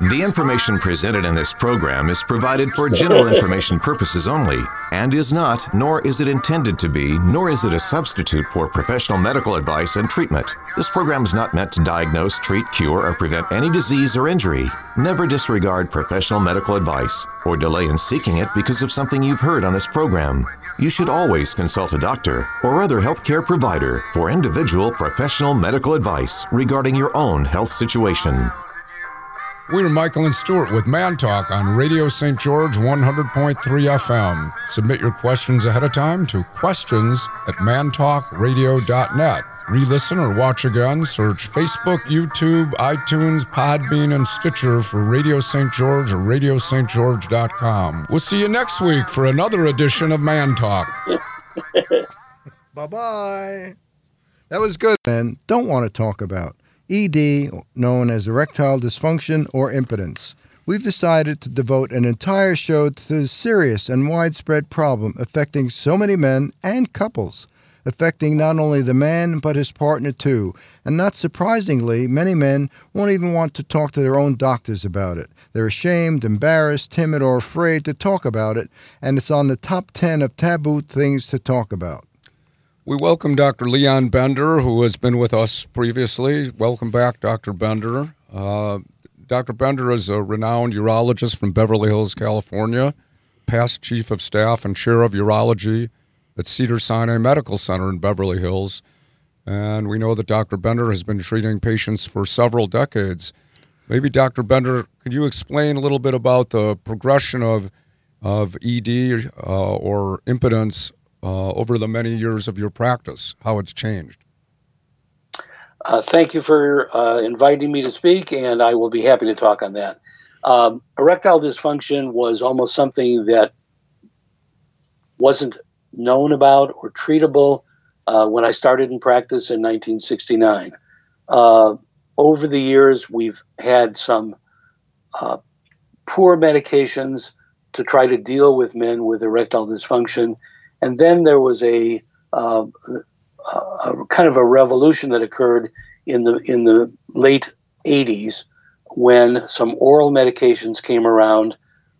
The information presented in this program is provided for general information purposes only and is not, nor is it intended to be, nor is it a substitute for professional medical advice and treatment. This program is not meant to diagnose, treat, cure, or prevent any disease or injury. Never disregard professional medical advice or delay in seeking it because of something you've heard on this program. You should always consult a doctor or other healthcare provider for individual professional medical advice regarding your own health situation. We're Michael and Stuart with Man Talk on Radio St. George 100.3 FM. Submit your questions ahead of time to questions at mantalkradio.net. Re listen or watch again, search Facebook, YouTube, iTunes, Podbean, and Stitcher for Radio St. George or radiostgeorge.com. We'll see you next week for another edition of Man Talk. bye bye. That was good, man. Don't want to talk about. ED, known as erectile dysfunction or impotence. We've decided to devote an entire show to this serious and widespread problem affecting so many men and couples, affecting not only the man but his partner too. And not surprisingly, many men won't even want to talk to their own doctors about it. They're ashamed, embarrassed, timid, or afraid to talk about it, and it's on the top 10 of taboo things to talk about. We welcome Dr. Leon Bender, who has been with us previously. Welcome back, Dr. Bender. Uh, Dr. Bender is a renowned urologist from Beverly Hills, California, past chief of staff and chair of urology at Cedar Sinai Medical Center in Beverly Hills. And we know that Dr. Bender has been treating patients for several decades. Maybe, Dr. Bender, could you explain a little bit about the progression of, of ED uh, or impotence uh, over the many years of your practice, how it's changed. Uh, thank you for uh, inviting me to speak, and I will be happy to talk on that. Um, erectile dysfunction was almost something that wasn't known about or treatable uh, when I started in practice in 1969. Uh, over the years, we've had some uh, poor medications to try to deal with men with erectile dysfunction and then there was a, uh, a kind of a revolution that occurred in the in the late 80s when some oral medications came around,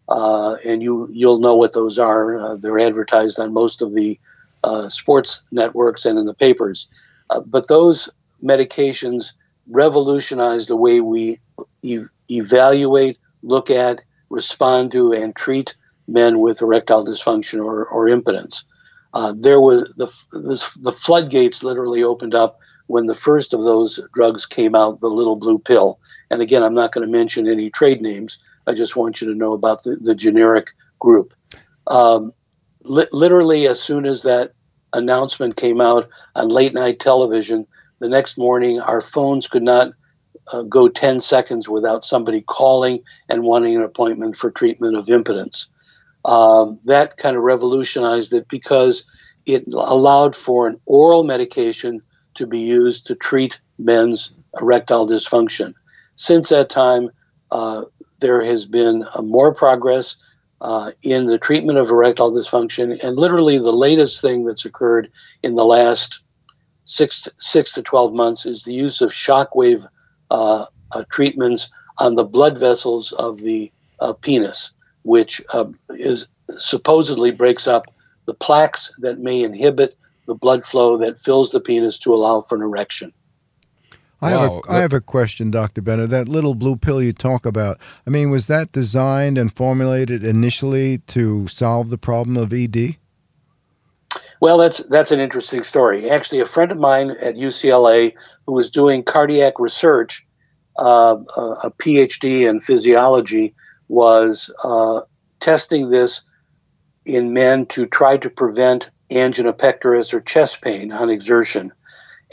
uh, and you you'll know what those are. Uh, they're advertised on most of the uh, sports networks and in the papers. Uh, but those medications revolutionized the way we e- evaluate, look at, respond to, and treat men with erectile dysfunction or, or impotence. Uh, there was the this, the floodgates literally opened up when the first of those drugs came out, the little blue pill. And again, I'm not going to mention any trade names. I just want you to know about the, the generic group. Um, li- literally, as soon as that announcement came out on late night television, the next morning our phones could not uh, go 10 seconds without somebody calling and wanting an appointment for treatment of impotence um, that kind of revolutionized it because it allowed for an oral medication to be used to treat men's erectile dysfunction. Since that time, uh, there has been uh, more progress uh, in the treatment of erectile dysfunction, and literally the latest thing that's occurred in the last six to, six to twelve months is the use of shockwave uh, uh, treatments on the blood vessels of the uh, penis which uh, is supposedly breaks up the plaques that may inhibit the blood flow that fills the penis to allow for an erection. I wow. have a I have a question, Doctor Bennett. That little blue pill you talk about. I mean, was that designed and formulated initially to solve the problem of ED? Well, that's that's an interesting story. Actually, a friend of mine at UCLA who was doing cardiac research, uh, a PhD in physiology, was uh, testing this in men to try to prevent angina pectoris or chest pain on exertion.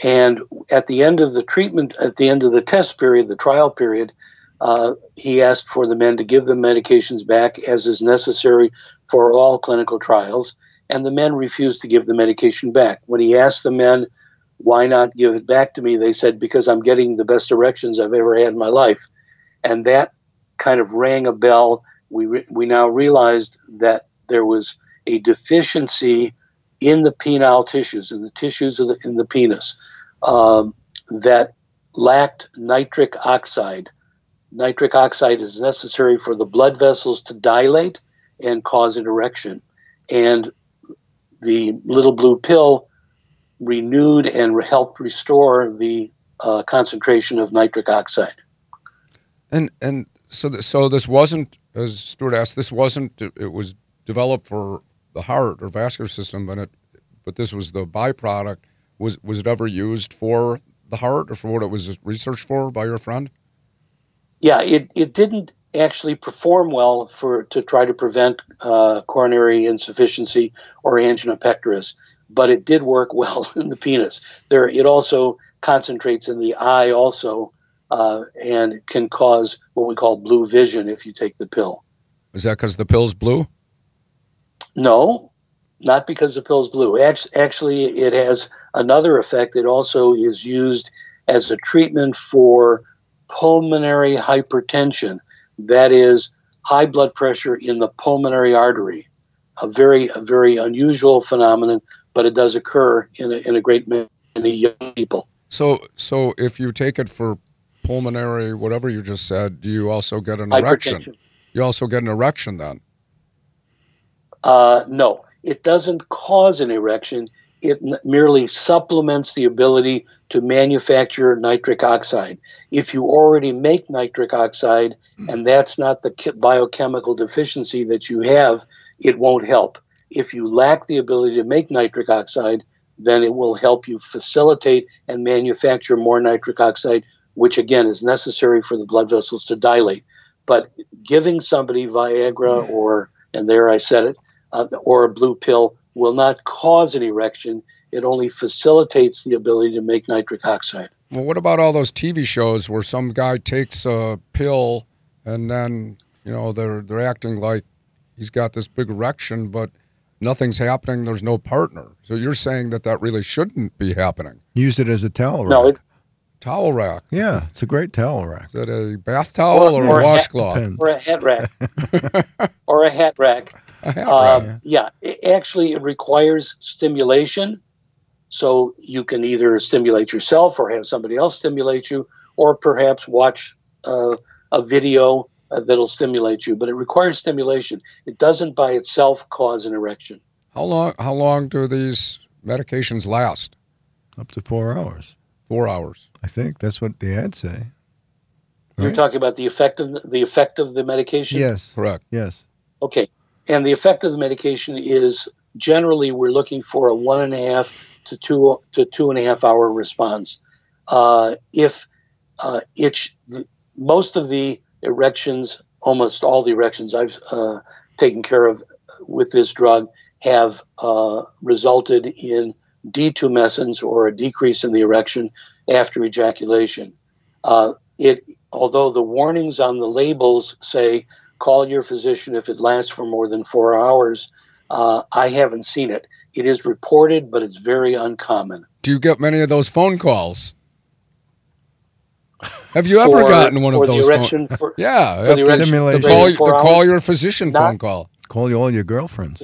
And at the end of the treatment, at the end of the test period, the trial period, uh, he asked for the men to give the medications back as is necessary for all clinical trials. And the men refused to give the medication back. When he asked the men, why not give it back to me? They said, because I'm getting the best erections I've ever had in my life. And that kind of rang a bell. We, re- we now realized that there was a deficiency in the penile tissues, in the tissues of the, in the penis, um, that lacked nitric oxide. nitric oxide is necessary for the blood vessels to dilate and cause an erection. And the little blue pill renewed and helped restore the uh, concentration of nitric oxide. And and so th- so this wasn't, as Stuart asked, this wasn't. It was developed for the heart or vascular system, but it, but this was the byproduct. Was was it ever used for the heart or for what it was researched for by your friend? Yeah, it, it didn't actually perform well for to try to prevent uh, coronary insufficiency or angina pectoris, but it did work well in the penis. There, it also concentrates in the eye also, uh, and can cause what we call blue vision if you take the pill. Is that because the pill's blue? No, not because the pill's blue. Actually, it has another effect. It also is used as a treatment for pulmonary hypertension. That is high blood pressure in the pulmonary artery. A very, a very unusual phenomenon, but it does occur in a, in a great many young people. So, so if you take it for pulmonary, whatever you just said, do you also get an erection? You also get an erection then? Uh, no, it doesn't cause an erection. It merely supplements the ability to manufacture nitric oxide. If you already make nitric oxide and that's not the biochemical deficiency that you have, it won't help. If you lack the ability to make nitric oxide, then it will help you facilitate and manufacture more nitric oxide, which again is necessary for the blood vessels to dilate. But giving somebody Viagra or, and there I said it, uh, or a blue pill will not cause an erection. It only facilitates the ability to make nitric oxide. Well, what about all those TV shows where some guy takes a pill and then you know they're they're acting like he's got this big erection, but nothing's happening. There's no partner. So you're saying that that really shouldn't be happening. Use it as a towel rack. No, it, towel rack. Yeah, it's a great towel rack. Is that a bath towel or, or, or a washcloth? Or a hat rack. or a hat rack. A hat uh, rack. Yeah, it, actually, it requires stimulation. So you can either stimulate yourself or have somebody else stimulate you, or perhaps watch uh, a video uh, that'll stimulate you. But it requires stimulation. It doesn't by itself cause an erection. How long? How long do these medications last? Up to four hours. Four hours. I think that's what the ads say. You're talking about the effect of the effect of the medication. Yes, correct. Yes. Okay, and the effect of the medication is generally we're looking for a one and a half to two to two and a half hour response. Uh, if uh, it's most of the erections, almost all the erections I've uh, taken care of with this drug have uh, resulted in detumescence or a decrease in the erection after ejaculation. Uh, it, although the warnings on the labels say call your physician if it lasts for more than four hours, uh, I haven't seen it. It is reported, but it's very uncommon. Do you get many of those phone calls? Have you ever gotten one of those? Phone- for, yeah, for the, the, call, the call your physician Not, phone call. Call you all your girlfriends.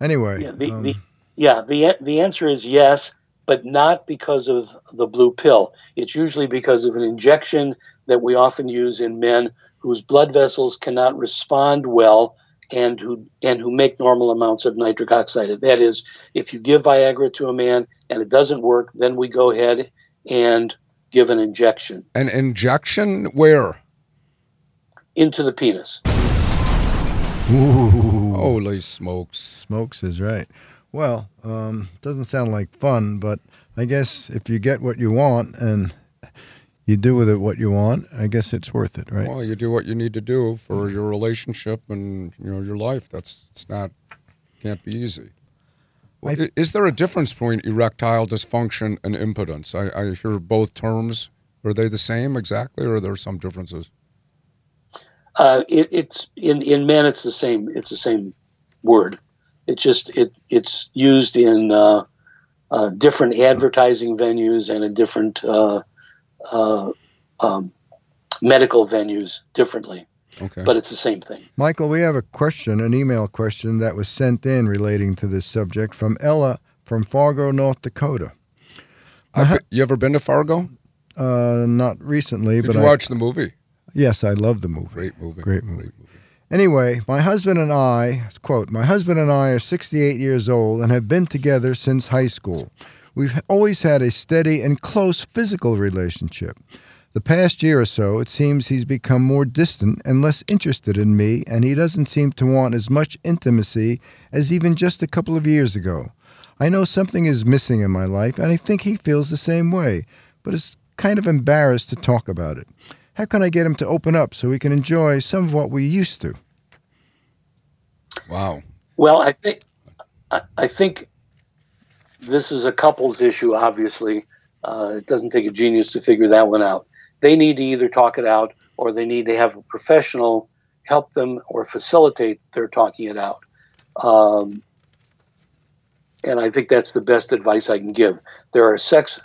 Anyway, yeah, the, um, the, yeah, the the answer is yes, but not because of the blue pill. It's usually because of an injection that we often use in men whose blood vessels cannot respond well and who and who make normal amounts of nitric oxide. That is, if you give Viagra to a man and it doesn't work, then we go ahead and give an injection. An injection where? Into the penis. Ooh. Holy smokes. Smokes is right. Well, um, doesn't sound like fun, but I guess if you get what you want and you do with it what you want, I guess it's worth it, right? Well, you do what you need to do for your relationship and you know your life. That's it's not can't be easy. Well, is there a difference between erectile dysfunction and impotence? I, I hear both terms. Are they the same exactly, or are there some differences? Uh, it, it's in in men. It's the same. It's the same word. It's just it it's used in uh, uh, different advertising venues and in different uh, uh, um, medical venues differently. Okay. But it's the same thing. Michael, we have a question, an email question that was sent in relating to this subject from Ella from Fargo, North Dakota. Uh, you ever been to Fargo? Uh, not recently, Did but you I, watch the movie? Yes, I love the movie. Great movie. Great movie. Anyway, my husband and I, quote, my husband and I are 68 years old and have been together since high school. We've always had a steady and close physical relationship. The past year or so, it seems he's become more distant and less interested in me, and he doesn't seem to want as much intimacy as even just a couple of years ago. I know something is missing in my life, and I think he feels the same way, but is kind of embarrassed to talk about it. How can I get him to open up so we can enjoy some of what we used to? Wow. Well, I think I, I think this is a couples issue. Obviously, uh, it doesn't take a genius to figure that one out. They need to either talk it out or they need to have a professional help them or facilitate their talking it out. Um, and I think that's the best advice I can give. There are sex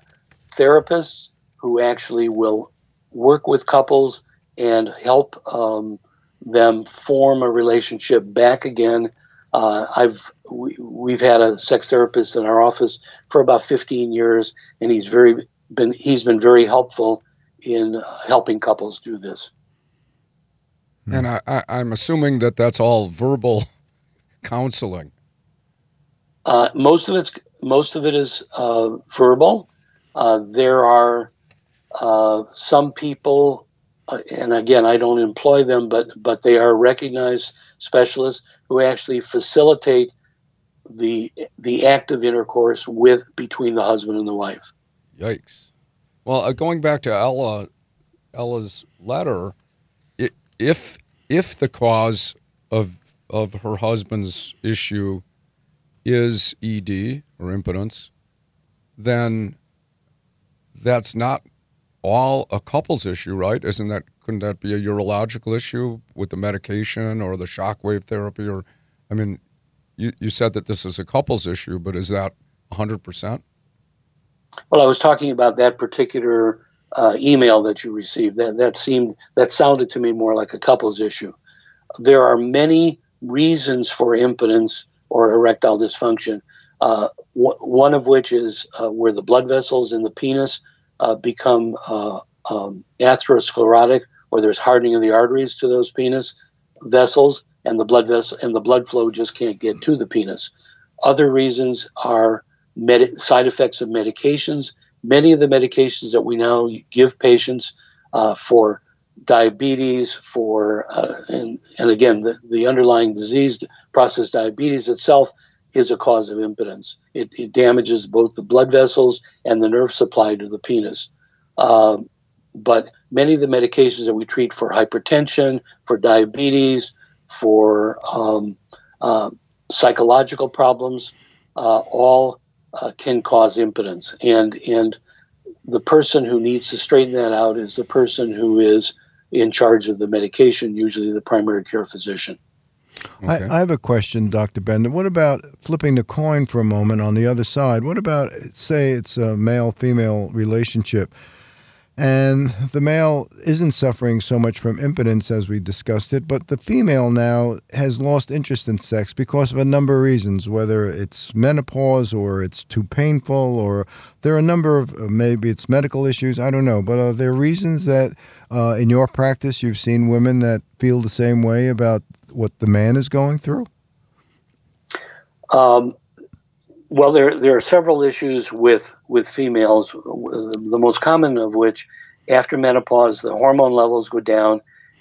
therapists who actually will work with couples and help um, them form a relationship back again. Uh, I've we, we've had a sex therapist in our office for about 15 years, and he's very been he's been very helpful in helping couples do this. And I, I, I'm assuming that that's all verbal counseling. Uh, most of it's most of it is uh, verbal. Uh, there are uh, some people, uh, and again, I don't employ them, but but they are recognized specialists who actually facilitate the the act of intercourse with between the husband and the wife. Yikes! Well, uh, going back to Ella, Ella's letter, it, if if the cause of of her husband's issue is ED or impotence, then that's not all a couple's issue, right? Isn't that couldn't that be a urological issue with the medication or the shockwave therapy or I mean you, you said that this is a couple's issue, but is that 100%? Well, I was talking about that particular uh, email that you received. That that seemed that sounded to me more like a couple's issue. There are many reasons for impotence or erectile dysfunction. Uh, w- one of which is uh, where the blood vessels in the penis uh, become uh, um, atherosclerotic, or there's hardening of the arteries to those penis vessels, and the blood vessel and the blood flow just can't get to the penis. Other reasons are med- side effects of medications. Many of the medications that we now give patients uh, for diabetes, for uh, and, and again the, the underlying disease process diabetes itself is a cause of impotence. It, it, damages both the blood vessels and the nerve supply to the penis. Um, but many of the medications that we treat for hypertension, for diabetes, for um, uh, psychological problems, uh, all uh, can cause impotence. And and the person who needs to straighten that out is the person who is in charge of the medication, usually the primary care physician. Okay. I, I, have a question, Dr. Bender. What about flipping the coin for a moment on the other side? What about, say, it's a male female relationship? And the male isn't suffering so much from impotence as we discussed it, but the female now has lost interest in sex because of a number of reasons, whether it's menopause or it's too painful, or there are a number of maybe it's medical issues. I don't know. But are there reasons that uh, in your practice you've seen women that feel the same way about what the man is going through? Um, well, there there are several issues with with females. The most common of which, after menopause, the hormone levels go down,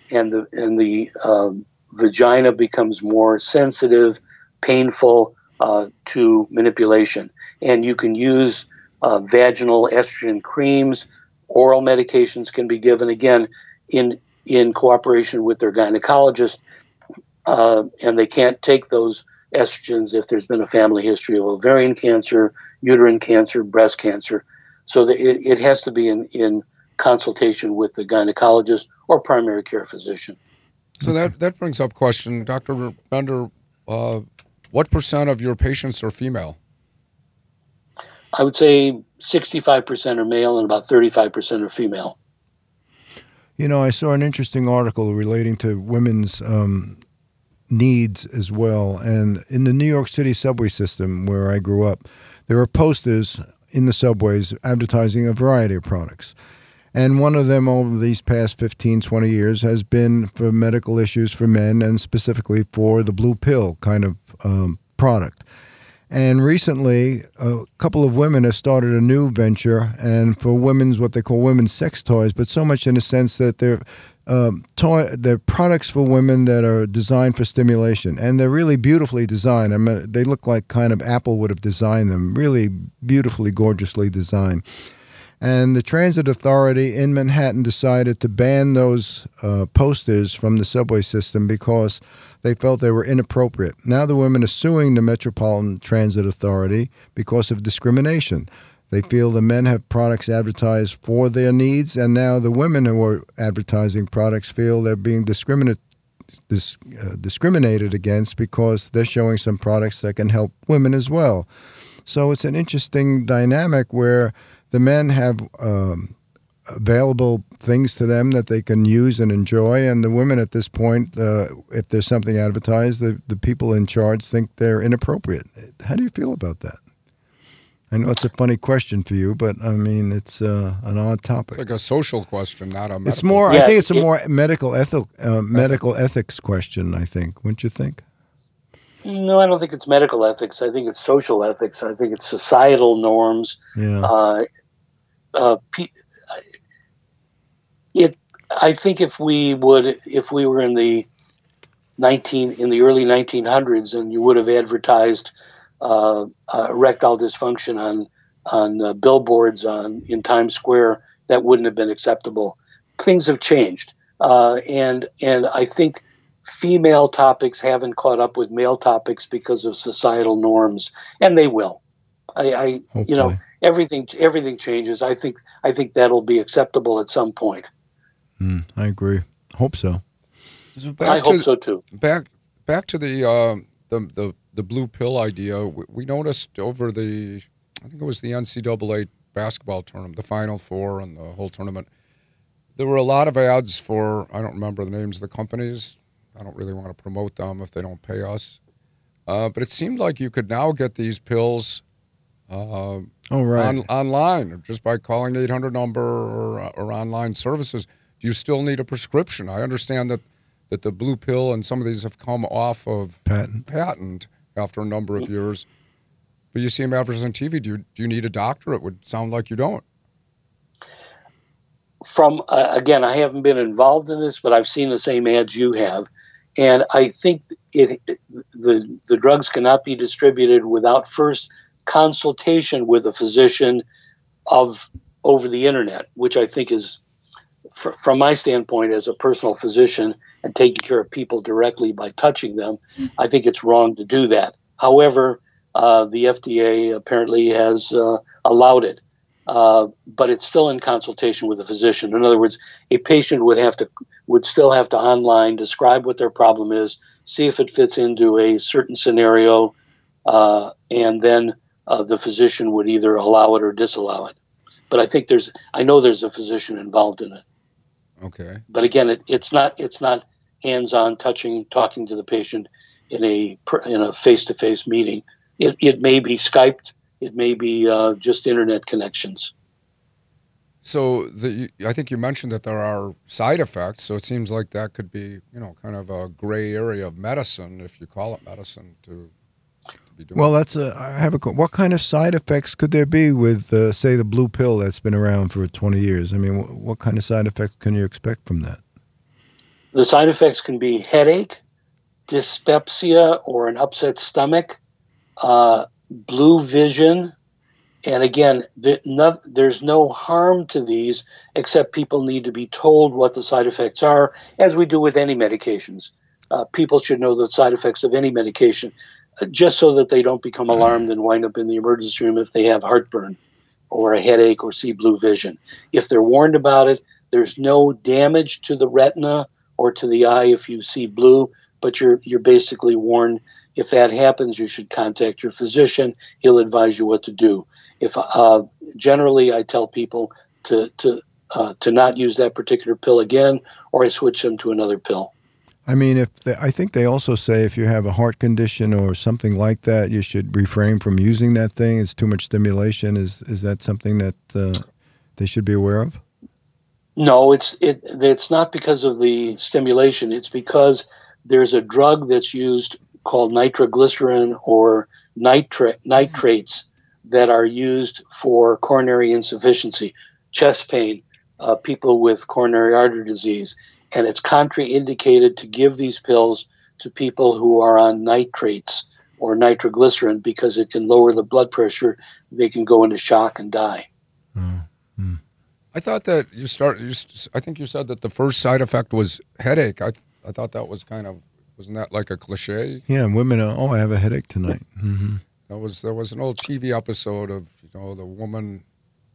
and the and the uh, vagina becomes more sensitive, painful uh, to manipulation. And you can use uh, vaginal estrogen creams. Oral medications can be given again in in cooperation with their gynecologist, uh, and they can't take those estrogens if there's been a family history of ovarian cancer, uterine cancer, breast cancer. So it, it has to be in, in consultation with the gynecologist or primary care physician. So that, that brings up question, Dr. Bender, uh, what percent of your patients are female? I would say 65% are male and about 35% are female. You know, I saw an interesting article relating to women's um, needs as well. And in the New York City subway system where I grew up, there are posters in the subways advertising a variety of products. And one of them over these past 15, 20 years has been for medical issues for men and specifically for the blue pill kind of um, product. And recently, a couple of women have started a new venture, and for women's what they call women's sex toys, but so much in the sense that they're um, toy, they're products for women that are designed for stimulation, and they're really beautifully designed. I mean, they look like kind of Apple would have designed them, really beautifully, gorgeously designed. And the Transit Authority in Manhattan decided to ban those uh, posters from the subway system because they felt they were inappropriate. Now the women are suing the Metropolitan Transit Authority because of discrimination. They feel the men have products advertised for their needs, and now the women who are advertising products feel they're being uh, discriminated against because they're showing some products that can help women as well. So it's an interesting dynamic where the men have um, available things to them that they can use and enjoy. And the women at this point, uh, if there's something advertised, the, the people in charge think they're inappropriate. How do you feel about that? I know it's a funny question for you, but I mean it's uh, an odd topic. It's like a social question, not a. Medical. It's more. Yeah, I think it's a it, more medical ethic, uh, medical ethics question. I think. Wouldn't you think? No, I don't think it's medical ethics. I think it's social ethics. I think it's societal norms. Yeah. Uh, uh, it. I think if we would, if we were in the nineteen in the early 1900s, and you would have advertised uh, uh, erectile dysfunction on on uh, billboards on in Times Square, that wouldn't have been acceptable. Things have changed, and and I think female topics haven't caught up with male topics because of societal norms, and they will. I, I you know everything everything changes. I think I think that'll be acceptable at some point. Mm, I agree. Hope so. so I hope so too. Back back to the uh, the, the the blue pill idea. We, we noticed over the I think it was the NCAA basketball tournament, the Final Four, and the whole tournament. There were a lot of ads for I don't remember the names of the companies. I don't really want to promote them if they don't pay us. Uh, but it seemed like you could now get these pills uh, oh, right. on, online just by calling 800 number or, or online services. Do you still need a prescription? I understand that, that the blue pill and some of these have come off of patent, patent after a number of years. But you see them advertised on TV. Do you, do you need a doctor? It would sound like you don't. From uh, again, I haven't been involved in this, but I've seen the same ads you have, and I think it the the drugs cannot be distributed without first consultation with a physician of over the internet, which I think is, fr- from my standpoint as a personal physician and taking care of people directly by touching them, I think it's wrong to do that. However, uh, the FDA apparently has uh, allowed it, uh, but it's still in consultation with a physician. In other words, a patient would have to would still have to online describe what their problem is, see if it fits into a certain scenario, uh, and then uh, the physician would either allow it or disallow it. But I think there's, I know there's a physician involved in it. Okay. But again, it, it's not, it's not hands-on touching, talking to the patient in a in a face-to-face meeting. It, it may be Skyped, it may be uh, just internet connections. So the, I think you mentioned that there are side effects. So it seems like that could be, you know, kind of a gray area of medicine, if you call it medicine, to. Well, that's a. I have a. What kind of side effects could there be with, uh, say, the blue pill that's been around for 20 years? I mean, what, what kind of side effects can you expect from that? The side effects can be headache, dyspepsia, or an upset stomach, uh, blue vision, and again, no, there's no harm to these except people need to be told what the side effects are, as we do with any medications. Uh, people should know the side effects of any medication just so that they don't become alarmed and wind up in the emergency room if they have heartburn or a headache or see blue vision. If they're warned about it, there's no damage to the retina or to the eye if you see blue, but you're you're basically warned. If that happens, you should contact your physician. He'll advise you what to do. If uh, generally, I tell people to to uh, to not use that particular pill again, or I switch them to another pill. I mean, if they, I think they also say if you have a heart condition or something like that, you should refrain from using that thing. It's too much stimulation. Is is that something that uh, they should be aware of? No, it's it. It's not because of the stimulation. It's because there's a drug that's used called nitroglycerin or nitra- nitrates that are used for coronary insufficiency, chest pain, uh, people with coronary artery disease, and it's contraindicated to give these pills to people who are on nitrates or nitroglycerin because it can lower the blood pressure. They can go into shock and die. Mm-hmm. I thought that you start. You, I think you said that the first side effect was headache. I I thought that was kind of wasn't that like a cliche? Yeah, and women are. Oh, I have a headache tonight. Mm-hmm. That was there was an old TV episode of you know the woman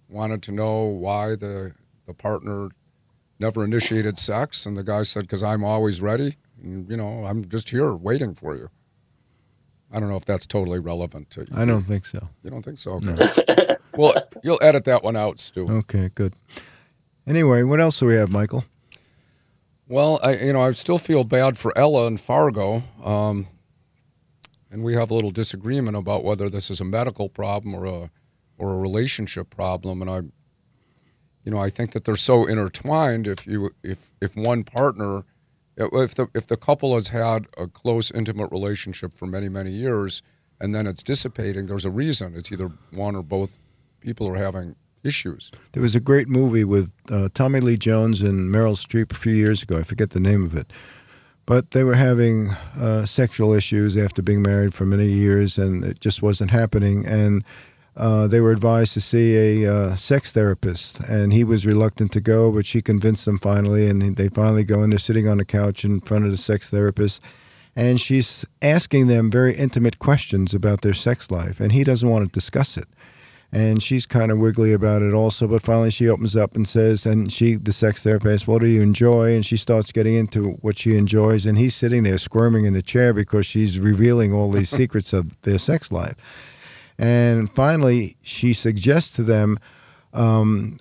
wanted to know why the the partner never initiated sex, and the guy said, "Because I'm always ready, and you know I'm just here waiting for you." I don't know if that's totally relevant to you. I don't think so. You don't think so? Okay. No. well, you'll edit that one out, Stu. Okay, good. Anyway, what else do we have, Michael? Well, I you know I still feel bad for Ella and Fargo, um, and we have a little disagreement about whether this is a medical problem or a or a relationship problem. And I, you know, I think that they're so intertwined. If you if if one partner, if the if the couple has had a close, intimate relationship for many many years, and then it's dissipating, there's a reason. It's either one or both people are having issues. There was a great movie with uh, Tommy Lee Jones and Meryl Streep a few years ago. I forget the name of it. But they were having uh, sexual issues after being married for many years, and it just wasn't happening. And uh, they were advised to see a uh, sex therapist, and he was reluctant to go, but she convinced them finally, and they finally go, and they're sitting on a couch in front of the sex therapist, and she's asking them very intimate questions about their sex life, and he doesn't want to discuss it and she's kind of wiggly about it also. But finally, she opens up and says, and she, the sex therapist, what do you enjoy? And she starts getting into what she enjoys, and he's sitting there squirming in the chair because she's revealing all these secrets of their sex life. And finally, she suggests to them, um,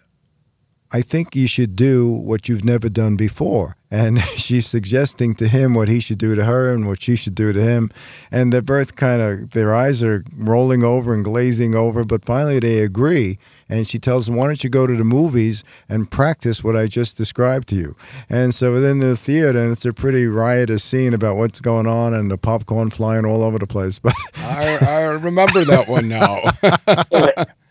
I think you should do what you've never done before. And she's suggesting to him what he should do to her and what she should do to him. And they're both kind of, their eyes are rolling over and glazing over, but finally they agree. And she tells him, Why don't you go to the movies and practice what I just described to you? And so within the theater, and it's a pretty riotous scene about what's going on and the popcorn flying all over the place. But I, I remember that one now.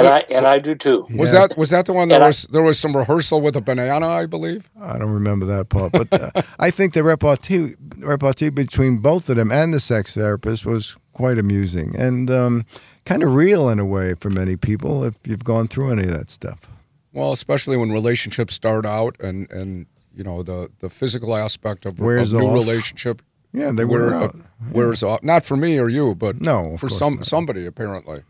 and I and I do too. Was yeah. that was that the one that was there was some rehearsal with a banana? I believe. I don't remember that part, but uh, I think the repartee repartee between both of them and the sex therapist was quite amusing and um, kind of real in a way for many people if you've gone through any of that stuff. Well, especially when relationships start out and and you know the the physical aspect of, Wears a new relationship. Yeah, they wear, wear out. Wears off. Not for me or you, but no, for some not. somebody apparently.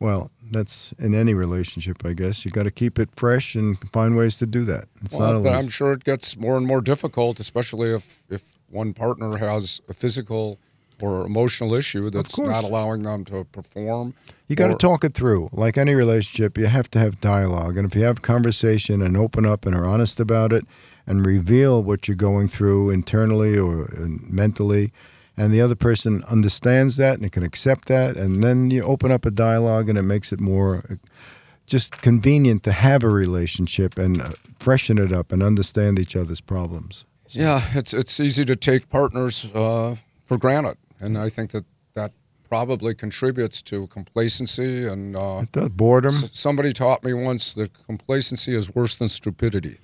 Well, that's in any relationship, I guess. You got to keep it fresh and find ways to do that. It's well, not I'm sure it gets more and more difficult, especially if if one partner has a physical or emotional issue that's not allowing them to perform. You got to talk it through. Like any relationship, you have to have dialogue, and if you have conversation and open up and are honest about it, and reveal what you're going through internally or uh, mentally and the other person understands that and can accept that, and then you open up a dialogue and it makes it more just convenient to have a relationship and uh, freshen it up and understand each other's problems. So. Yeah, it's it's easy to take partners uh, for granted, and I think that that probably contributes to complacency and uh, boredom. S- somebody taught me once that complacency is worse than stupidity.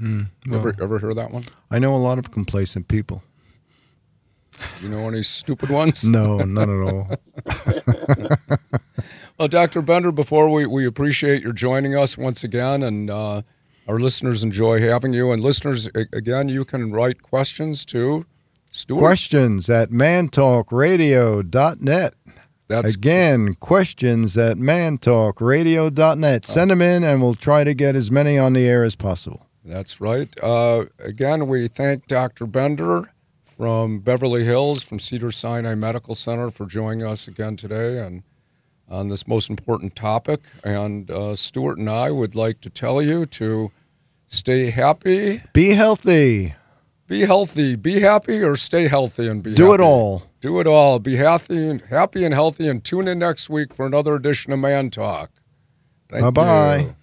Mm, well, ever ever hear that one? I know a lot of complacent people. You know any stupid ones? No, none at all. well, Dr. Bender, before we, we appreciate your joining us once again, and uh, our listeners enjoy having you. And listeners, again, you can write questions to Stuart. Questions at mantalkradio.net. That's Again, questions at mantalkradio.net. Send them in, and we'll try to get as many on the air as possible. That's right. Uh, again, we thank Dr. Bender from Beverly Hills, from Cedar Sinai Medical Center, for joining us again today and on this most important topic. And uh, Stuart and I would like to tell you to stay happy, be healthy, be healthy, be happy, or stay healthy and be. Do happy. it all. Do it all. Be happy and happy and healthy, and tune in next week for another edition of Man Talk. Bye bye.